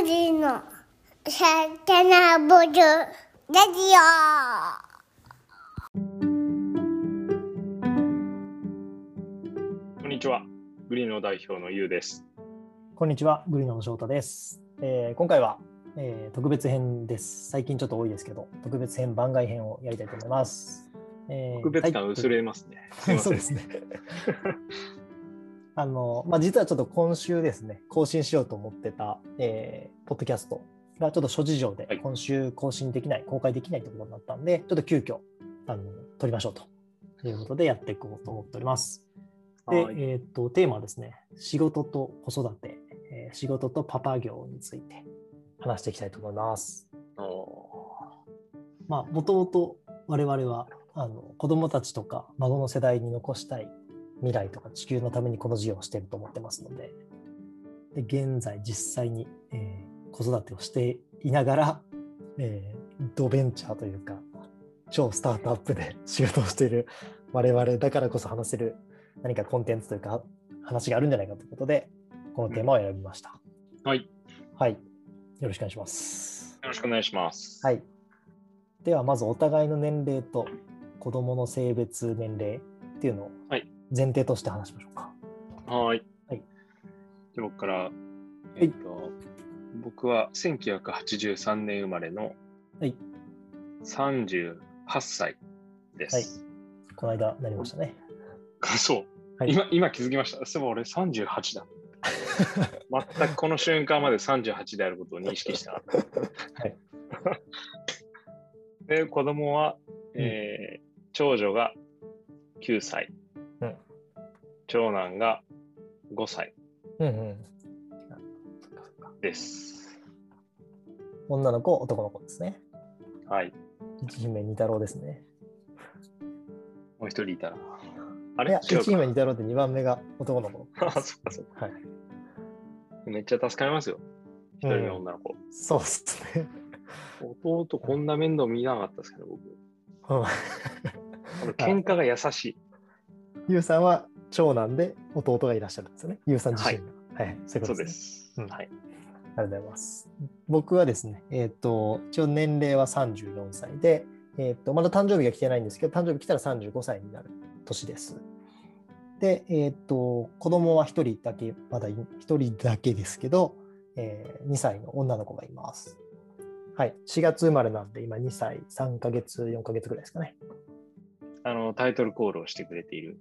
グリのサテナブルラジこんにちは。グリーンの代表のゆうです。こんにちは、グリーンの翔太です。えー今回は、えー特別編です。最近ちょっと多いですけど、特別編番外編をやりたいと思います。えー特別感薄れますね。すいません そうですね。あの、まあ、実はちょっと今週ですね、更新しようと思ってた、えーポッドキャストがちょっと諸事情ではい今週更新できない、公開できないということになったんで、ちょっと急遽、あの、撮りましょうということでやっていこうと思っております。で、はいえーっと、テーマはですね、仕事と子育て、えー仕事とパパ業について話していきたいと思います。おまあ、もともと我々はあの子供たちとか孫の世代に残したい未来とか地球のためにこの事業をしていると思ってますので、で現在実際に、えー子育てをしていながら、えードベンチャーというか、超スタートアップで 仕事をしている我々だからこそ話せる何かコンテンツというか話があるんじゃないかということで、このテーマを選びました。ーはい。よはい。よろしくお願いします。ろしくお願いします。はい。では、まずお互いの年齢と子供の性別、年齢っていうのをはい前提として話しましょうか。はい。はいじゃあ僕から、えっと、僕は1983年生まれのはい。38歳です。この間なりましたね。そう。はい今、今気づきました？そういえば俺38だ。全くこの瞬間まで38であることを認識してなかった。はいで、子供は、うんえー長女が9歳、うん長男が5歳です。女の子、男の子ですね。はい。一姫二太郎ですね。もう一人いたら。あいや、れ一姫二太郎って2番目が男の子。か あ、そっかそっか。はい。めっちゃ助かりますよ。一人の女の子。そうっすね。弟こんな面倒見なかったですけど、僕。喧嘩が優しい。ゆうさんは長男で弟がいらっしゃるんですよね。ゆうさん自身が。はい、そういうそうでことですね。はい。ありがとうございます。僕はですね、えっ、と、一応年齢は34歳で、えっ、と、まだ誕生日が来てないんですけど、誕生日来たら35歳になる年です。で、えっ、と、子供は1人だけ、まだ1人だけですけど、え2歳の女の子がいます。はい。4月生まれなんで、今2歳3ヶ月、4ヶ月ぐらいですかね。あの、タイトルコールをしてくれている。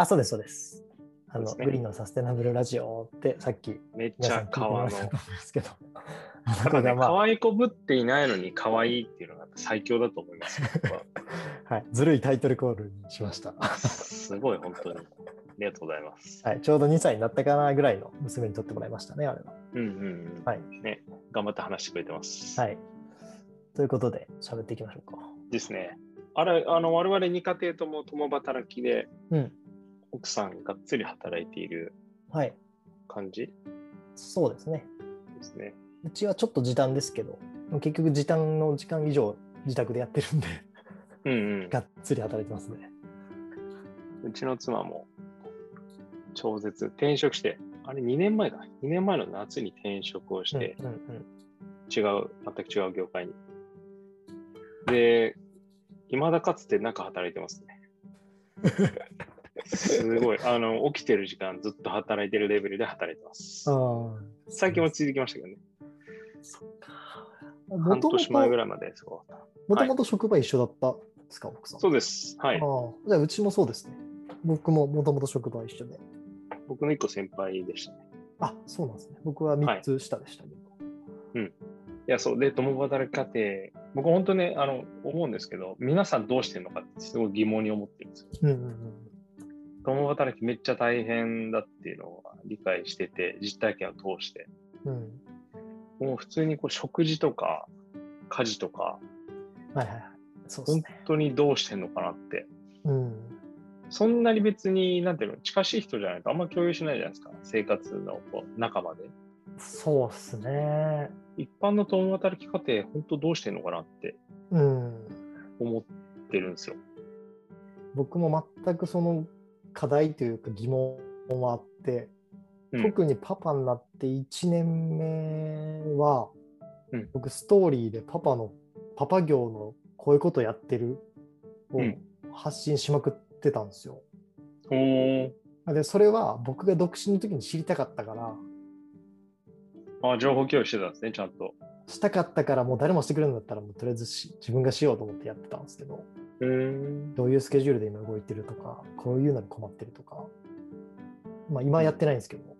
あ、そうです、そうです。あの、ねグリーンのサステナブルラジオってさっきめっちゃ川のですけど。あただね、い子ぶっていないのに可愛いっていうのが最強だと思います。僕は はい、ずるいタイトルコールにしました。すごい、本当に。ありがとうございます。はい、ちょうど2歳になったかなぐらいの娘に撮ってもらいましたね、あれは。うんうんうん。はい。ね、頑張って話してくれてます。はい。ということで、喋っていきましょうか。ですね。あれ、あの、我々2家庭とも共働きで、うん。奥さんがっつり働いているはい。感じ？そうですね。ですね。うちはちょっと時短ですけど、結局時短の時間以上自宅でやってるんで、うんうん。がっつり働いてますね。うちの妻も超絶転職して、あれ2年前だ。2年前の夏に転職をして、うんうん違う、全く違う業界に。で、未だかつて中働いてますね。すごい。あの、起きてる時間ずっと働いてるレベルで働いてます。うん。あ最近落ち着いてきましたけどね。あ、そっか。半もとも年前ぐと、らいまでそう。もともと職場一緒だったんですか、奥さん。そうです。はい。じゃあうちもそうですね。僕ももともと職場一緒で。僕の一個先輩でしたね。あ、そうなんですね。僕は3つ下でしたけど。いや、そう。で、共働き家庭、僕本当ね、あの、思うんですけど、皆さんどうしてるのかってすごい疑問に思ってるんですよ。うんうんうん。共働きめっちゃ大変だっていうのを理解してて、実体験を通して。うん。もう普通にこう食事とか家事とか、はいはいはい。そうです本ね。当にどうしてんのかなって。うん。そんなに別に、なんていうの、近しい人じゃないとあんま共有しないじゃないですか。生活のこう中まで。そうっすね。一般の共働き家庭、本当どうしてんのかなってうん。思ってるんですよ。僕も全くその課題というか疑問はあって、うん。特にパパになって1年目は、うん。僕ストーリーでパパのパパ業のこういうことやってるをうん。発信しまくってたんですよ。おー。でそれは僕が独身の時に知りたかったからあ、情報共有してたんですね、ちゃんと。したかったからもう誰もしてくれるんだったらもうとりあえずし自分がしようと思ってやってたんですけど。どういうスケジュールで今動いてるとかこういうのに困ってるとかまあ今やってないんですけど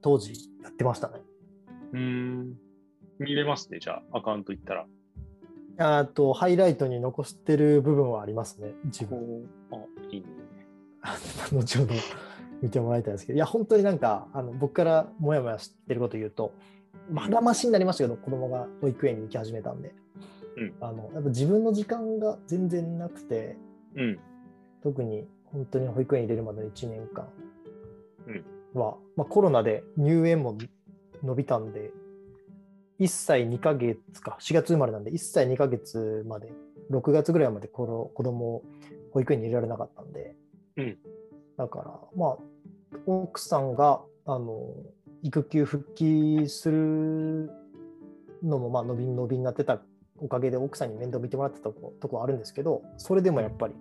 当時やってましたね。うーん。見れますね、じゃあ、アカウント行ったら。あとハイライトに残してる部分はありますね自分。あ、いいね。後ほど見てもらいたいですけど、いや、本当になんか、あの僕からもやもや知ってること言うと、まだましになりましたけど、子供が保育園に行き始めたんで、うん。あのやっぱ自分の時間が全然なくて、うん。特に本当に保育園入れるまでの1年間うん。は、まあ、コロナで入園も伸びたんで、1歳2ヶ月か、4月生まれなんで、1歳2ヶ月まで、6月ぐらいまでこの子供を保育園に入れられなかったんで、うん。だから、まあ、奥さんがあの育休復帰するのもまあ伸び伸びになってたおかげで奥さんに面倒見てもらってたとことあるんですけど、それでもやっぱり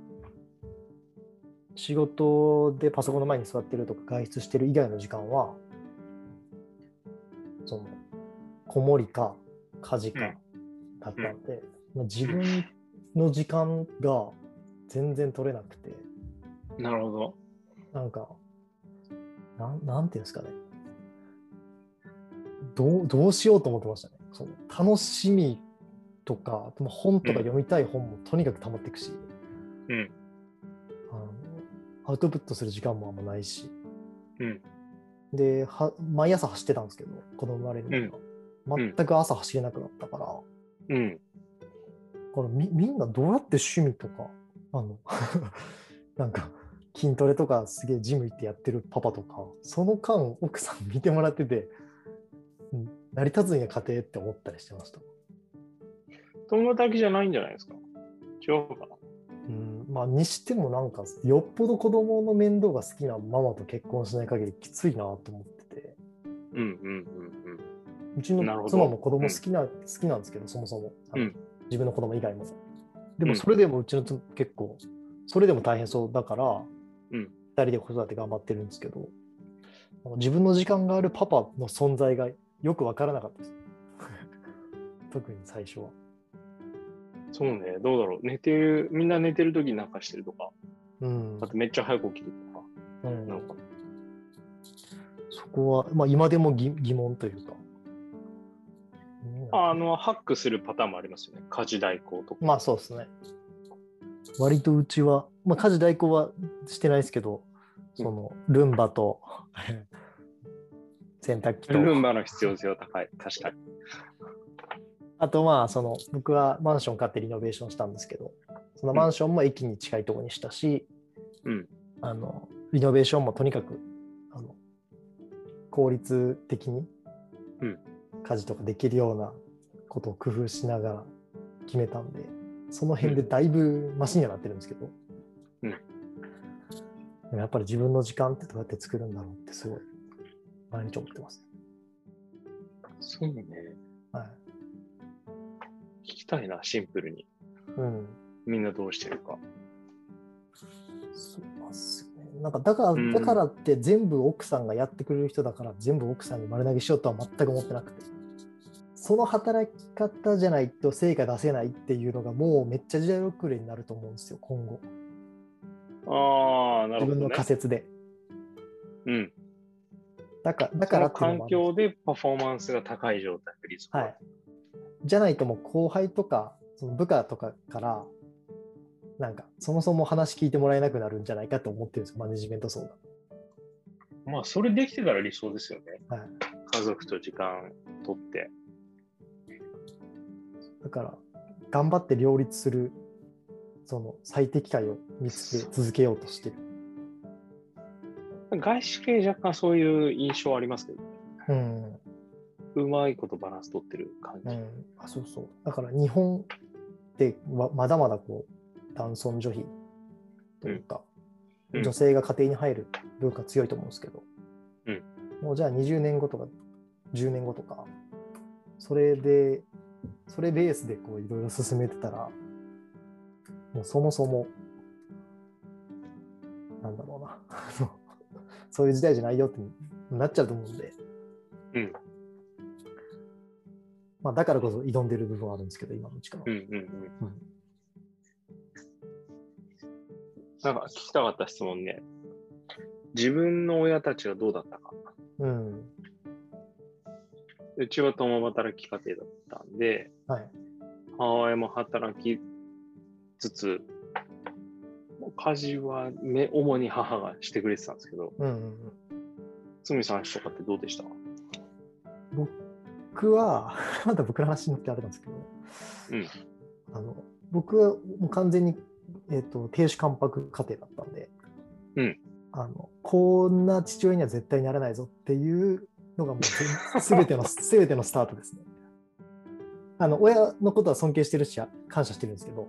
仕事でパソコンの前に座ってるとか外出してる以外の時間は、その、子守か家事かだったんで、まあ自分の時間が全然取れなくて、なるほど。なんか、なんなんていうんですかね。どうどうしようと思ってましたね。その楽しみとか、でも本とか読みたい本もとにかく溜まっていくし、うん。あのアウトプットする時間もあんまないし、うん。では毎朝走ってたんですけど、子供生まれるのが、うん全く朝走れなくなったから、うん。これみみんなどうやって趣味とか、あの なんか筋トレとかすげえジム行ってやってるパパとか、その間奥さん見てもらってて、うん成り立つんや家庭って思ったりしてました。友達じゃないんじゃないですか？違うかな。うん、まあにしてもなんかよっぽど子供の面倒が好きなママと結婚しない限りきついなと思ってて、うんうんうんうちのなるほど妻も子供好きな、好きなんですけど、そもそも。うん自分の子供以外も。でうんもそれでもうちの妻結構、それでも大変そうだから、うん二人で子育て頑張ってるんですけど、自分の時間があるパパの存在がよくわからなかったです。特に最初は。うん。そうね、どうだろう。寝てる、みんな寝てる時になんかしてるとか、うんあとめっちゃ早く起きるとか、うんなんか。そこは、まあ、今でも疑疑問というか。うんあの、ハックするパターンもありますよね。家事代行とか。まあそうですね。割とうちは、まあ、家事代行はしてないですけど、そのルンバと 洗濯機と、ルンバの必要性は高い。確かに。あとまあその僕はマンション買ってリノベーションしたんですけど、そのマンションも駅に近いところにしたし、うん。あのリノベーションもとにかくあの効率的にうん家事とかできるようなことを工夫しながら決めたんで、その辺でだいぶマシにはなってるんですけど、うんでもやっぱり自分の時間ってどうやって作るんだろうってすごい毎日思ってます。そうね。はい聞きたいな、シンプルに。うんみんなどうしてるか。そうですよね。なんかだから、うんだからって全部奥さんがやってくれる人だから全部奥さんに丸投げしようとは全く思ってなくて。その働き方じゃないと成果出せないっていうのがもうめっちゃ時代遅れになると思うんですよ、今後。ああ、なるほど、ね自分の仮。説で。うん。だから、だから環境でパフォーマンスが高い状態で理想はい。じゃないともう後輩とか、その部下とかから、なんかそもそも話聞いてもらえなくなるんじゃないかと思ってるんですよ、マネジメント層が。まあ、それできてたら理想ですよね。はい。家族と時間とって。だから、頑張って両立する、その最適解を見つけ続けようとしてる。外資系若干そういう印象ありますけどね。うん。うまいことバランス取ってる感じ。うん。あ、そうそう。だから日本ってままだまだこう、男尊女卑というか、うん女性が家庭に入る文化強いと思うんですけど、うんもうじゃあ20年後とか10年後とか、それで、それベースでこういろいろ進めてたら、もうそもそも、なんだろうな、そういう時代じゃないよってなっちゃうと思うんで、うんまあ、だからこそ挑んでる部分はあるんですけど、今のうちから。うんうんうん。うんなんか聞きたかった質問ね。自分の親たちはどうだったか。うん。うちは共働き家庭だったんで、はい。母親も働きつつ、家事は、ね、主に母がしてくれてたんですけど、うんうんさんとかってどうでした？僕は、まだ僕の話になってあれなんですけど、うん。あの僕はもう完全に、えー、と亭主関白家庭だったんで、うんあのこんな父親には絶対になれないぞっていうのがもうすべ ての全てのスタートですね。あの親のことは尊敬してるし感謝してるんですけど、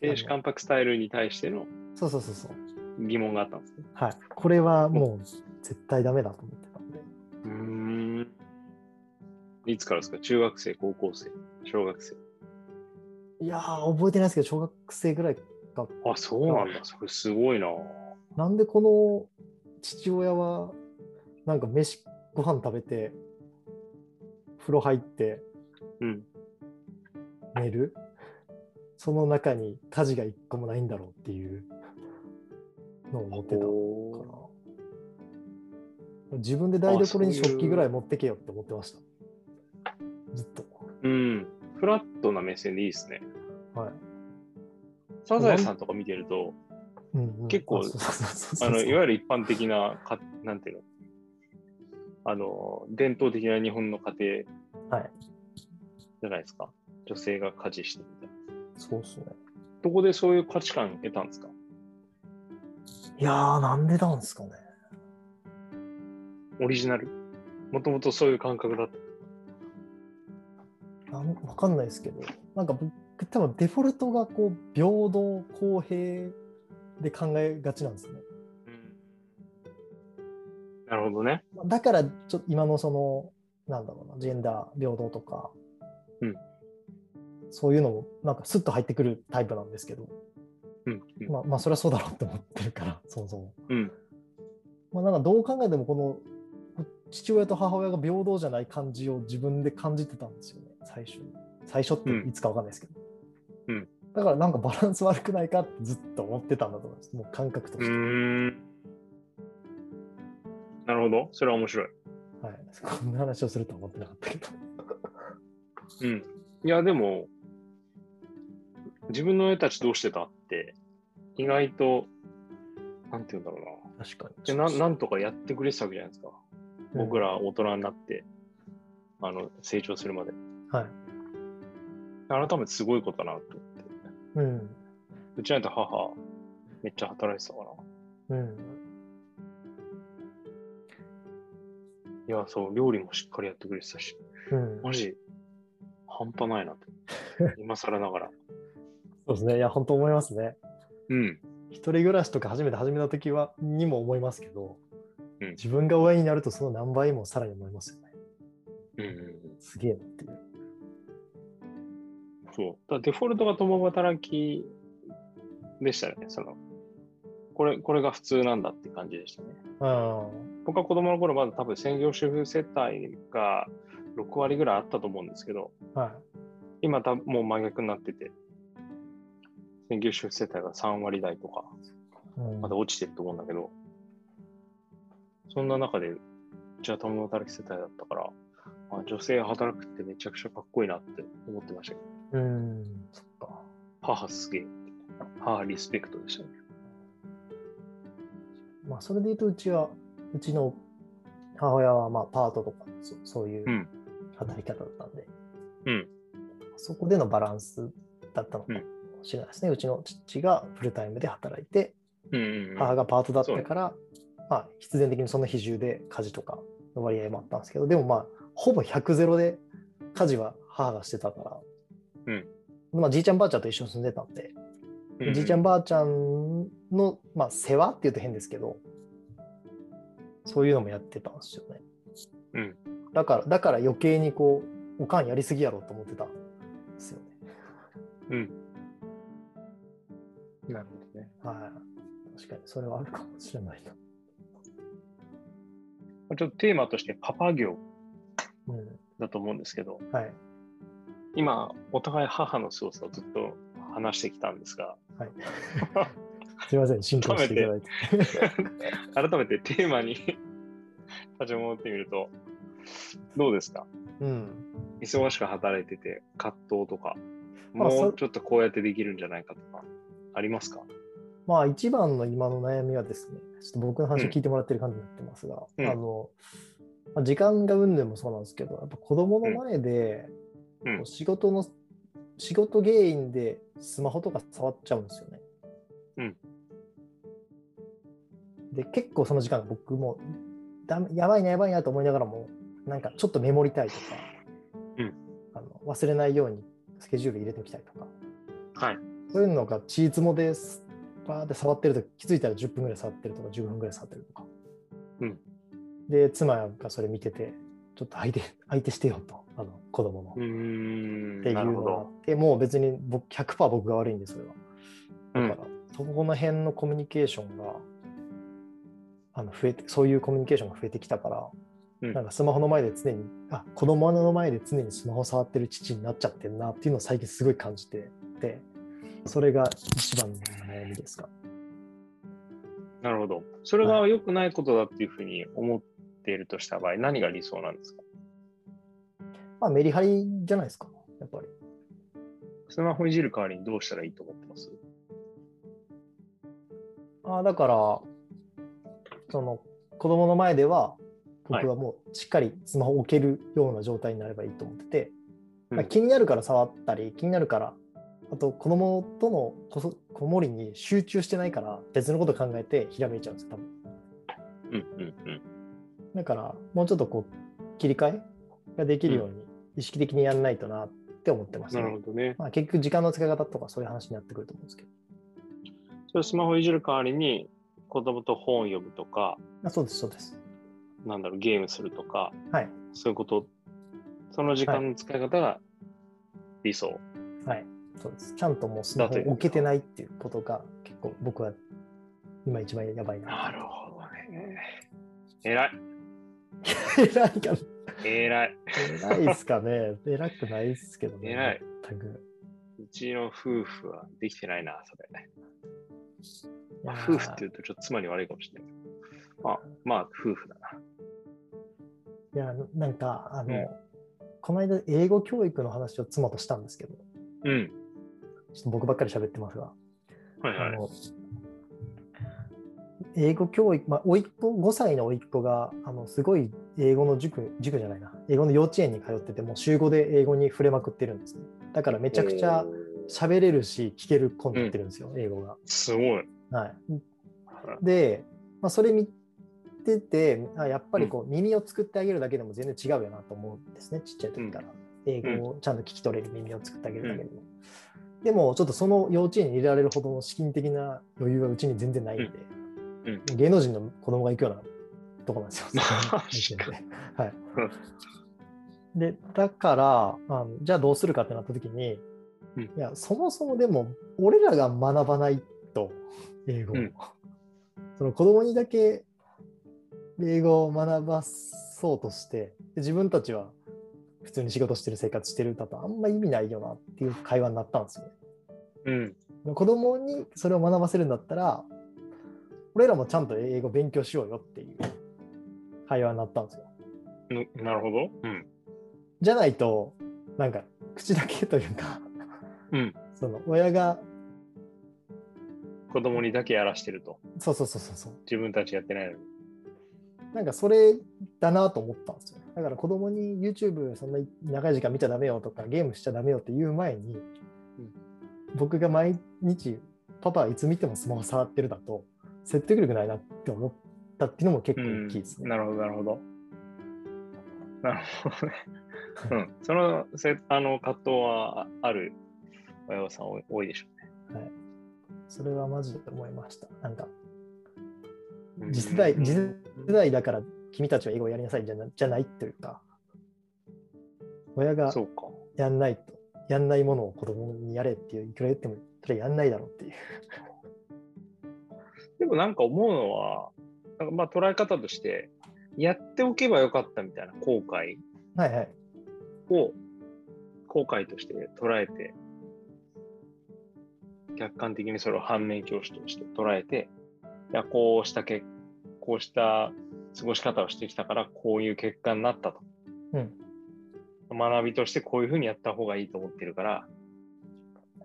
亭主関白スタイルに対してのそうそうそうそう、疑問があったんですね。はい、これはもう絶対ダメだと思ってたんで、うーん。いつからですか？中学生、高校生、小学生。いやー、覚えてないですけど、小学生ぐらいかあ、そうなんだ。それすごいな。なんでこの父親はなんか飯ご飯食べて風呂入ってうん。寝る？その中に家事が一個もないんだろうっていうのを思ってたかおら自分で台所に食器ぐらい持ってけよって思ってました。ずっと。ーうん。フラットな目線でいいですね。はい、サザエさんとか見てると、うんうん。結構あのいわゆる一般的なか、なんていうの、あの、伝統的な日本の家庭はい。じゃないですか。女性が家事してみたいな。そうっすね。どこでそういう価値観得たんですか？いやーなんでなんですかね。オリジナル？もともとそういう感覚だった？なんわかんないですけど、なんか僕、多分デフォルトがこう平等、公平で考えがちなんですね。なるほどね。だから、ちょっと今のその、なんだろうな、ジェンダー平等とか、うんそういうのも、なんかスッと入ってくるタイプなんですけど、うん。うんまあ、まあ、それはそうだろうって思ってるから、そもそも。うん。まあ、なんかどう考えても、この父親と母親が平等じゃない感じを自分で感じてたんですよね、最初に。最初っていつかわかんないですけど。うんだからなんかバランス悪くないかってずっと思ってたんだと思います。もう感覚とうして。なるほど。それは面白い。はい、こんな話をするとは思ってなかったけど。うん。いや、でも、自分の親たちどうしてたって、意外と、なんて言うんだろうな。確かに。ななんとかやってくれてたわけじゃないですか。僕ら。ら大人になって、あの、成長するまで。はい。改めてすごいことだなと思って。うん。うちなんて母、めっちゃ働いてたから。うん。いや、そう、料理もしっかりやってくれてたし、うん。マジ、半端ないなって。今更ながら。そうですね。いや、本当思いますね。うん。一人暮らしとか初めて始めた時は、にも思いますけど、うん自分が親になるとその何倍もさらに思いますよね。うんうんうん。すげえなっていう。そう。だからデフォルトが共働きでしたね。その、これ、これが普通なんだって感じでしたね。うん。僕は子供の頃まだ多分専業主婦世帯が6割ぐらいあったと思うんですけど、は今たもう真逆になってて、専業主婦世帯が3割台とか、まだ落ちてると思うんだけど、そんな中で、うちは共働き世帯だったから、あ女性働くってめちゃくちゃかっこいいなって思ってましたけど、うん。そっか。母すげえ。母リスペクトでしたね。まあ、それで言うと、うちは、うちの母親は、まあ、パートとか、そそういううん働き方だったんで、うんそこでのバランスだったのかもしれないですね。うちの父がフルタイムで働いて。母がパートだったから、まあ、必然的にその比重で家事とかの割合もあったんですけど、でもまあ、ほぼ100ゼロで家事は母がしてたから、うんまあ、じいちゃんばあちゃんと一緒に住んでたんで、ううじいちゃんばあちゃんの、まあ、世話って言うと変ですけど、そういうのもやってたんですよね。うん。だから、だから余計にこう、おかんやりすぎやろうと思ってたんですよね。うん。なるほどね。はい。確かに、それはあるかもしれないな。ちょっとテーマとしてパパ業うん。だと思うんですけど、はい。今、お互い母の凄さをずっと話してきたんですが、はい。すいません、進行していただいて。改めてテーマに立ち戻ってみると、どうですか？うん。忙しく働いてて葛藤とか、もうちょっとこうやってできるんじゃないかとか、ありますか？まあ、一番の今の悩みはですね、ちょっと僕の話を聞いてもらってる感じになってますが、うん。あの、まあ、時間がうんでもそうなんですけど、やっぱ子供の前で、仕事の、仕事原因でスマホとか触っちゃうんですよね。うん。で、結構その時間僕もやばいなやばいなと思いながらも、なんかちょっとメモりたいとか、うん。あの忘れないようにスケジュール入れておきたいとか、はい。そういうのがチーツモです。バーって触ってると気づいたら10分ぐらい触ってるとか15分ぐらい触ってるとか。うんで、妻がそれ見てて、ちょっと相手、相手してよと、あの子供の。うーん。っていうのがあど。って、もう別に僕100%僕が悪いんで、それは。うんだから、そこの辺のコミュニケーションが、あの増えて、そういうコミュニケーションが増えてきたから、うんなんかスマホの前で常に、あ子供の前で常にスマホ触ってる父になっちゃってるなっていうのを最近すごい感じてて、それが一番の悩みですか？なるほど。それが良くないことだっていうふうに思っているとした場合、何が理想なんですか？まあメリハリじゃないですか、やっぱり。スマホいじる代わりにどうしたらいいと思ってます？あだから、その子供の前では、僕はもうしっかりスマホを置けるような状態になればいいと思ってて、うんまあ、気になるから触ったり、気になるから、あと子供とのこそこもりに集中してないから、別のこと考えてひらめいちゃうんです、多分。うんうんうん。だから、もうちょっとこう、切り替えができるように意識的にやんないとなって思ってます、なるほどね。まあ、結局、時間の使い方とかそういう話になってくると思うんですけど。それスマホいじる代わりに子供と本を読むとか、あそうです、そうです。なんだろう、ゲームするとか、はい。そういうこと、その時間の使い方が理想。はい。そうです。ちゃんともうスマホを置けてないっていうことが結構僕は今一番やばいな。なるほどね。偉い。偉いかな偉い。偉いっすかね。偉くないっすけどね。偉い。全く。うちの夫婦はできてないな、それ。まあ、夫婦って言うとちょっと妻に悪いかもしれないけど。まあ、まあ、夫婦だな。いや、なんか、あの、うんこの間英語教育の話を妻としたんですけど、うん。ちょっと僕ばっかり喋ってますが、はいはい。あの英語教育、まあ、おいっ子、5歳の甥っ子が、あの、すごい英語の塾、塾じゃないな、英語の幼稚園に通ってて、もう週5で英語に触れまくってるんですね。だからめちゃくちゃ喋れるし、聞ける子になってるんですよ、英語が。すごい。はい。で、まあ、それ見てて、あやっぱりこう耳を作ってあげるだけでも全然違うよなと思うんですね、ちっちゃい時から。英語をちゃんと聞き取れる耳を作ってあげるだけでも。でも、ちょっとその幼稚園に入れられるほどの資金的な余裕はうちに全然ないんで、うん。芸能人の子供が行くようなとこなんですよ。はい。で、だから、あのじゃあどうするかってなった時に、うん。いや、そもそもでも、俺らが学ばないと、英語を。うん。その子供にだけ英語を学ばそうとして、で自分たちは普通に仕事してる生活してるだとあんま意味ないよなっていう会話になったんですよね。うん。子供にそれを学ばせるんだったら、俺らもちゃんと英語勉強しようよっていう会話になったんですよ。ななるほど。うん。じゃないと、なんか口だけというか、うん。その親が、子供にだけやらしてると。そうそうそうそうそう、自分たちやってないのに。なんかそれだなと思ったんですよ。だから子供に YouTube そんな長い時間見ちゃダメよとかゲームしちゃダメよって言う前に、僕が毎日パパはいつ見てもスマホ触ってるだと説得力ないなって思ったっていうのも結構大きいですね。なるほど、なるほど。なるほどね。うん。そのせあの葛藤はある親御さん多いでしょはい、それはマジで思いました。なんかうね。次世代、うん次世代だから君たちは英語をやりなさいじゃなじゃないというか、親が。やんないと、やんないものを子供にやれっていういくら言っても、それやんないだろうっていう。でもなんか思うのは、なんかまあ捉え方として、やっておけばよかったみたいな後悔はいはい。を後悔として捉えて、客観的にそれを反面教師として捉えて、いや、こうしたけ、こうした過ごし方をしてきたから、こういう結果になったと。うん。学びとしてこういうふうにやった方がいいと思ってるから、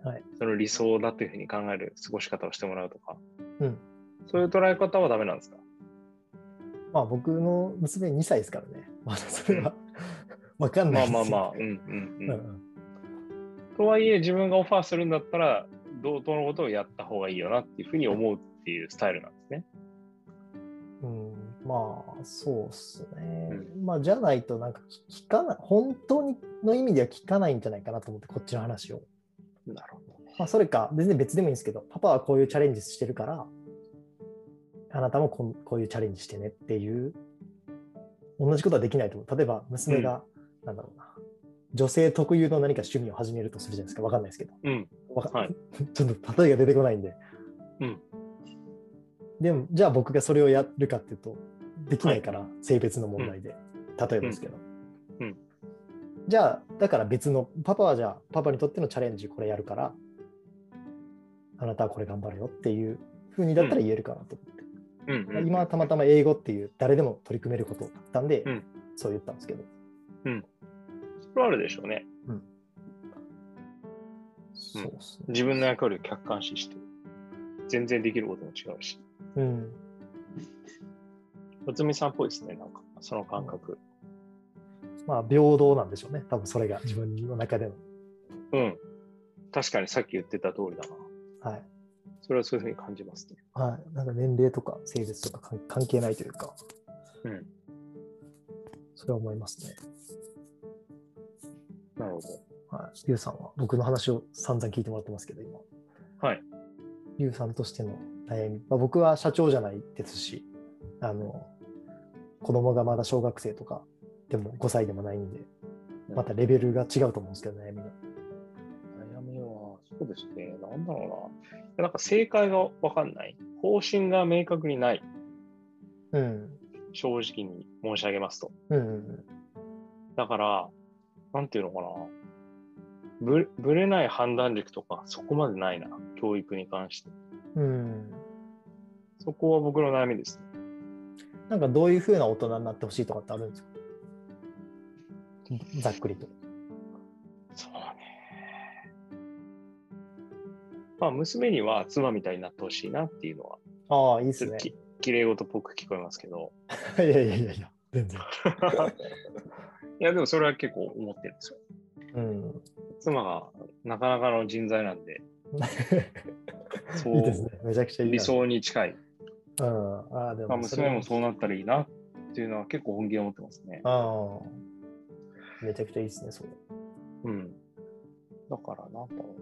はい。その理想だというふうに考える過ごし方をしてもらうとか、うん。そういう捉え方はダメなんですか？まあ僕の娘2歳ですからね。まだそれはわかんなまあいですよまあまあ、うんうんううんん。うんとはいえ、自分がオファーするんだったら、同等のことをやった方がいいよなっていうふうに思うっていうスタイルなんですね。うん、まあそうっすね。うまあじゃないとなんか聞聞かない、本当にの意味では聞かないんじゃないかなと思ってこっちの話を。なるほど。まあそれか全然別でもいいんですけど、パパはこういうチャレンジしてるから、あなたもこんこういうチャレンジしてねっていう、同じことはできないと思う。例えば娘が、なんだろうな、女性特有の何か趣味を始めるとするじゃないですか。わかんないですけど。うん。わかはい ちょっと例えが出てこないんで。うんでも、じゃあ僕がそれをやるかっていうと、できないから、性別の問題で、例えばですけど。うんうんじゃあ、だから別の、パパはじゃあ、パパにとってのチャレンジこれやるから、あなたはこれ頑張るよっていうふうにだったら言えるかなと思って。うん、うん。今はたまたま英語っていう誰でも取り組めることだったんで、うんそう言ったんですけど。それはあるでしょうね。そうっすね。自分の役割を客観視して、全然できることも違うし。うん。おつみさんっぽいですね、なんか、その感覚。まあ、平等なんでしょうね。多分それが自分の中での。うん。確かにさっき言ってた通りだな。はい。それはそういうふうに感じますね。はい。なんか年齢とか性別とか関関係ないというか、うん。それは思いますね。なるほはい。リュウさんは僕の話を散々聞いてもらってますけど、今。ど。はい。リュウさんとしての悩み。まあ、僕は社長じゃないですし、あの、子供がまだ小学生とか、でも5歳でもないんで、またレベルが違うと思うんですけど、悩みの。悩みは、そうですね。なんだろうな。なんか正解がわかんない。方針が明確にない。うん。正直に申し上げますと。うんうんだから、なんていうのかな。ぶぶれない判断力とか、そこまでないな。教育に関して。うん。うん。そこは僕の悩みですね。なんかどういうふうな大人になってほしいとかってあるんですか？ざっくりと。そうね。まあ、娘には妻みたいになってほしいなっていうのは、ああ、いいですね。き綺麗事っぽく聞こえますけど。いやいやいやいや、全然。いや、でもそれは結構思ってるんですよ。うん。妻がなかなかの人材なんで、そうね。めちゃくちゃいいな。理想に近い。うん。ああ、でまあ、も娘もそうなったらいいなっていうのは結構本気で思ってますね。ああ。めちゃくちゃいいですね、それ。うん。だから、なんだろ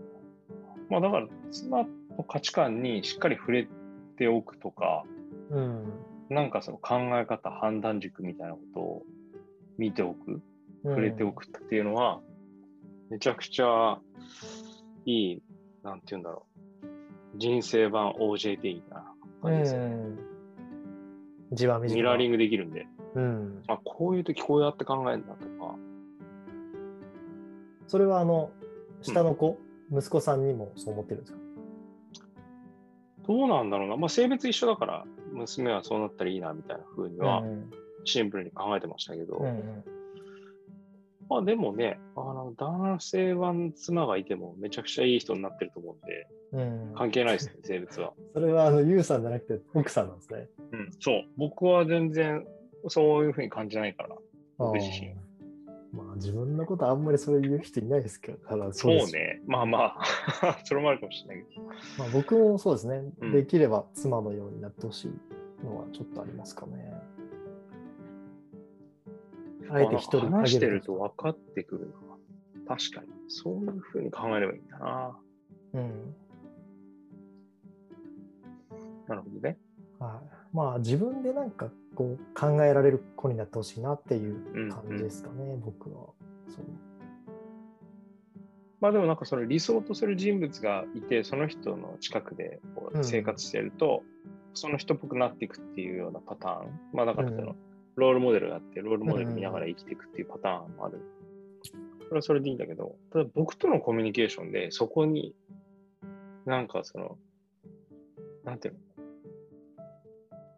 うな。まあ、だから、妻の価値観にしっかり触れておくとか、うん。なんかその考え方、判断軸みたいなことを見ておく、触れておくっていうのは、めちゃくちゃいい、なんて言うんだろう。人生版 OJT なう感じですよね。ん。じわみじミラーリング。グできるんで、うん。あ、こういう時こうやって考えるんだとか、それはあの、下の子、息子さんにもそう思ってるんですか？どうなんだろうな。まあ、性別一緒だから、娘はそうなったらいいなみたいな風にはうんシンプルに考えてましたけど、うんうんまあでもね、あの男性版妻がいてもめちゃくちゃいい人になってると思うんで、うん関係ないですね、性別は。それはあの、ユウさんじゃなくて奥さんなんですね。うん、そう。僕は全然そういう風に感じないから。僕自身まあ自分のことあんまりそういう人いないですけど、ただそうね。まあまあ、それもあるかもしれないけど。まあ、僕もそうですね、うんできれば妻のようになってほしいのはちょっとありますかね。あえて一人まあ話してると。と分かってくるな。確かに。そういう風に考えればいいんだな。うん。なるほどね。はい。まあ自分でなんかこう考えられる子になってほしいなっていう感じですかね、僕は。そうまあでもなんかその理想とする人物がいて、その人の近くでこううん生活してると、その人っぽくなっていくっていうようなパターン。まあだからその、うんロールモデルがあって、ロールモデル見ながら生きていくっていうパターンもある。それはそれでいいんだけど、ただ僕とのコミュニケーションで、そこに、なんかその、なんていうの、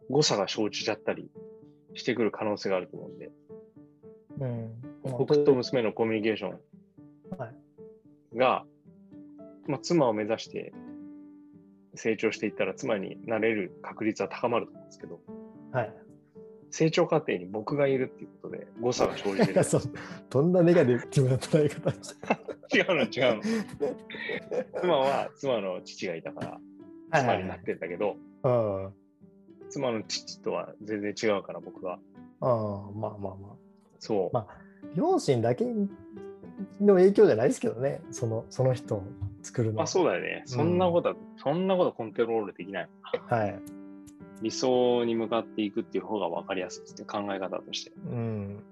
誤差が生じちゃったりしてくる可能性があると思うんで、うん。まあ僕と娘のコミュニケーションはい。が、まあ、妻を目指して成長していったら妻になれる確率は高まると思うんですけど、はい、成長過程に僕がいるっていうことで誤差が生じてるいや。そうどんなネガティブな捉え方違うの違うの。妻は妻の父がいたから妻になってんだけど、うん妻の父とは全然違うから僕は。ああまあまあまあそう。ま両親だけの影響じゃないですけどねそのその人を作るのはまあそうだよね。そんなことは、そんなことコントロールできない。はい理想に向かっていくっていう方が分かりやすいですね。考え方として。うん。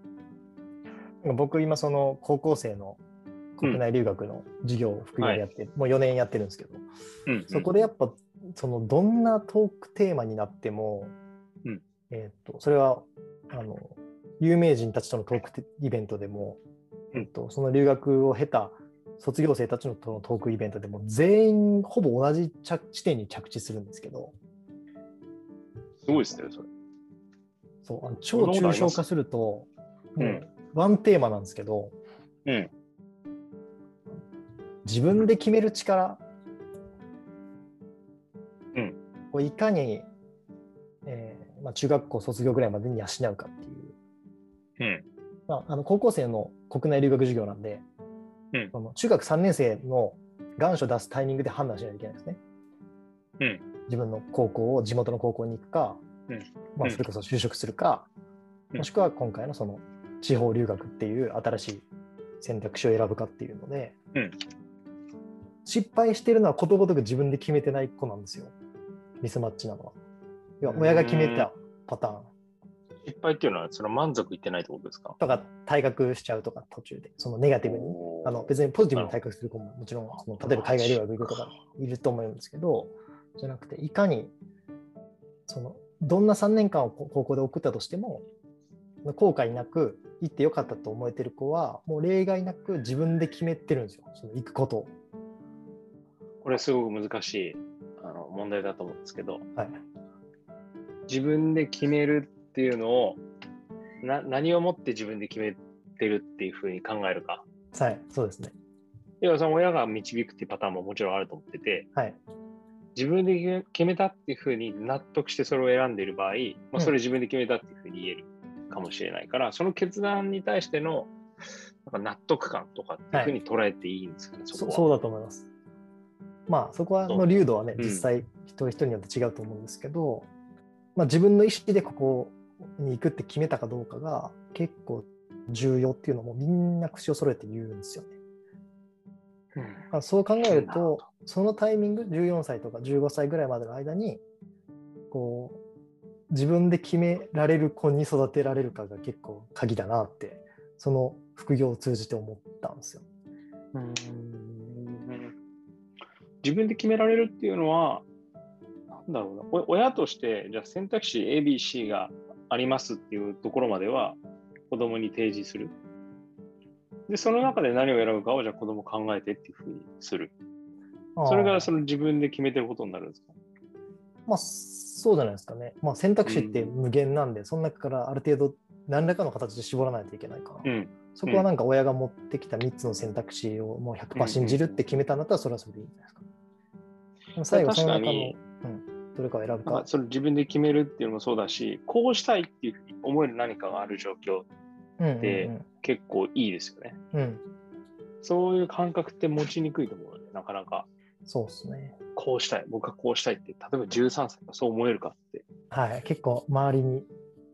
僕今その高校生の国内留学の授業を副業でやって、もう4年やってるんですけど、うん、そこでやっぱそのどんなトークテーマになっても、うん。えー、とそれはあの有名人たちとのトークテイベントでも、うん。えっとその留学を経た卒業生たちのトークイベントでも全員ほぼ同じ着地点に着地するんですけどすごいですね、それ。そうあの超抽象化するともう。うんワンテーマなんですけど、うん。自分で決める力、うんをいかに、えーまあ、中学校卒業ぐらいまでに養うかっていう、うん。まあ、あの高校生の国内留学授業なんで、うんその中学3年生の願書出すタイミングで判断しないといけないですね。うん自分の高校を地元の高校に行くか、うん。まあ、うん。それこそ就職するか、うん。もしくは今回のその地方留学っていう新しい選択肢を選ぶかっていうので、うん。失敗してるのはことごとく自分で決めてない子なんですよ。ミスマッチなのは。要は親が決めたパターン。失敗っていうのは、その満足いってないってことですか？とか退学しちゃうとか途中で、そのネガティブに。あの別にポジティブに退学する子ももちろんその例えば海外留学行くとかいると思うんですけどじゃなくていかにそのどんな3年間を高校で送ったとしても後悔なく行ってよかったと思えてる子はもう例外なく自分で決めてるんですよその行くことを。これすごく難しいあの問題だと思うんですけど、はい自分で決めるっていうのをな何をもって自分で決めてるっていうふうに考えるか。はい、そうですね。要はその親が導くっていうパターンももちろんあると思ってて、はい。自分で決めたっていうふうに納得してそれを選んでいる場合、まあ、それ自分で決めたっていうふうに言えるかもしれないから、その決断に対してのなんか納得感とかっていうふうに捉えていいんですかね、そこは。そそうだと思います。まあそこはの流度はね、うん実際一人一人によって違うと思うんですけど、まあ、自分の意思でここに行くって決めたかどうかが結構重要っていうのもみんな口を揃えて言うんですよね。うんまあそう考えると、そのタイミング、14歳とか15歳ぐらいまでの間に、こう、自分で決められる子に育てられるかが結構鍵だなって、その副業を通じて思ったんですよ。自分で決められるっていうのは、なんだろうな、お親として、じゃあ選択肢 A、B、C がありますっていうところまでは、子供に提示する。で、その中で何を選ぶかを、じゃあ子供考えてっていうふうにする。それがその自分で決めてることになるんですか？まあ、そうじゃないですかね。まあ、選択肢って無限なんで、その中からある程度何らかの形で絞らないといけないから、うん。そこはなんか親が持ってきた3つの選択肢をもう100%信じるって決めたんだったら、それはそれでいいんじゃないですか。でも最後、その中の、うん、どれかを選ぶかか。それ自分で決めるっていうのもそうだし、こうしたいっていうふうに思える何かがある状況、うんうんで結構いいですよね。うん、うん、そういう感覚って持ちにくいと思うので、なかなか。そうですね。こうしたい、僕はこうしたいって、例えば13歳がそう思えるかって。はい、結構周りに、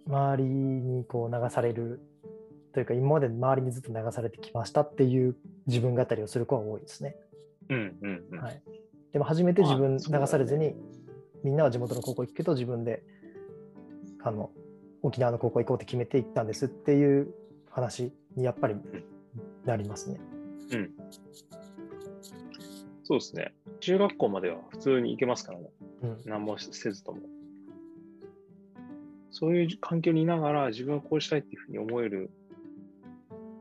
周りにこう流されるというか、今まで周りにずっと流されてきましたっていう自分語りをする子は多いですね。うんうんうん。はいでも初めて自分流されずに、みんなは地元の高校行くけど自分であの沖縄の高校行こうって決めていったんですっていう話にやっぱりなりますね。うん。そうですね。中学校までは普通に行けますからね。うん何もせずとも。そういう環境にいながら自分はこうしたいっていうふうに思える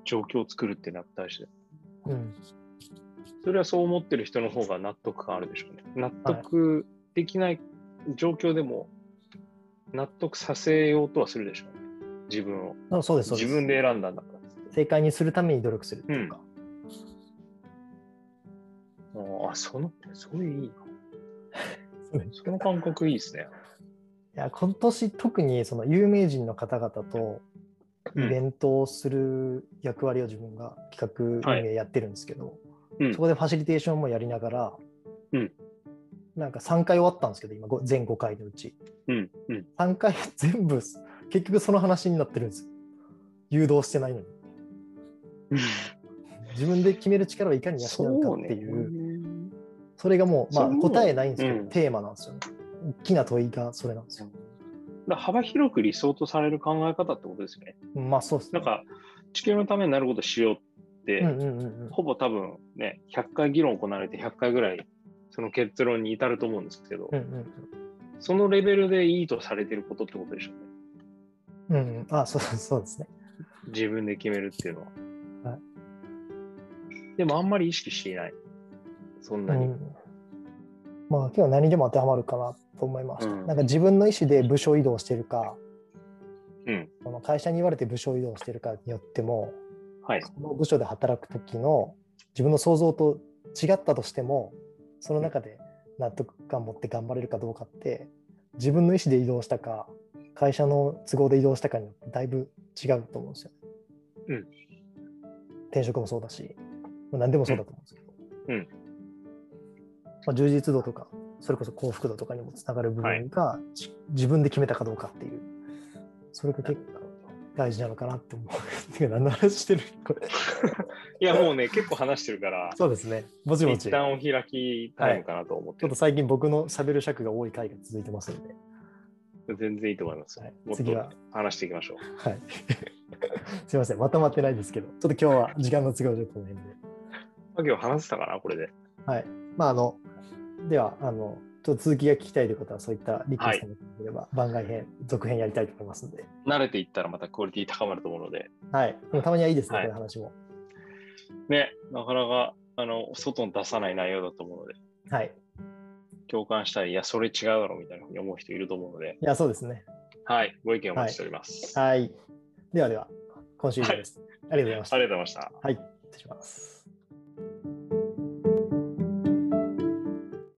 状況を作るっていうのは大事だよ。うんそれはそう思ってる人の方が納得感あるでしょうね。納得できない状況でも納得させようとはするでしょうね。自分を。あそうです自分で選んだんだから。正解にするために努力するっていうか、ああ、その、それいいな。その感覚いいですね。いや今年特にその有名人の方々とイベントをする役割を自分が企画運営やってるんですけど、うんそこでファシリテーションもやりながら、うんなんか3回終わったんですけど今ご全5回のうち。うん、うん。3回全部結局その話になってるんですよ。誘導してないのに。自分で決める力をいかに養うかっていう。それがもう、まあ、答えないんですけど、うん。テーマなんですよね。大きな問いがそれなんですよ、だ幅広く理想とされる考え方ってことですよね。まあそうですね。なんか、地球のためになることしようって、うんうんうんうん。ほぼ多分ね、100回議論行われて100回ぐらい、その結論に至ると思うんですけど、うんうんそのレベルでいいとされてることってことでしょうね。うんうん、あそうそうですね。自分で決めるっていうのは。はでもあんまり意識していない。そんなに。うん、まあ今日は何でも当てはまるかなと思いました。うんなんか自分の意思で部署移動してるか、うん。その会社に言われて部署移動してるかによっても、はい。その部署で働く時の自分の想像と違ったとしても、その中で納得感持って頑張れるかどうかって、自分の意思で移動したか、会社の都合で移動したかによってだいぶ違うと思うんですよ。うん転職もそうだし、まあ、何でもそうだと思うんですけど。うんまあ、充実度とか、それこそ幸福度とかにもつながる部分が、じ自分で決めたかどうかっていう、それが結構大事なのかなって思う。何の話してる？これ。いや、もうね、結構話してるから、そうですね。ぼちぼち。一旦お開きタイムかなと思ってるちょっと最近僕の喋る尺が多い回が続いてますので、全然いいと思います。はいもっ次はと話していきましょう。はい。すいません、まとまってないですけど、ちょっと今日は時間の都合でこの辺で。あ今日話せたかな、これで。はい。まあ、あの、では、あの、ちょっと続きが聞きたいという方は、そういったリクエストがあれば、番外編、続編やりたいと思いますので、慣れていったらまたクオリティ高まると思うので、はい。でもたまにはいいですね、はいこういう話も。ね、なかなか、あの、外に出さない内容だと思うので、はい。共感したり、いや、それ違うだろうみたいなふうに思う人いると思うので、いや、そうですね。はい、ご意見お待ちしております。はい。ではでは、今週以上です。ありがとうございました。ありがとうございました。はい。失礼します。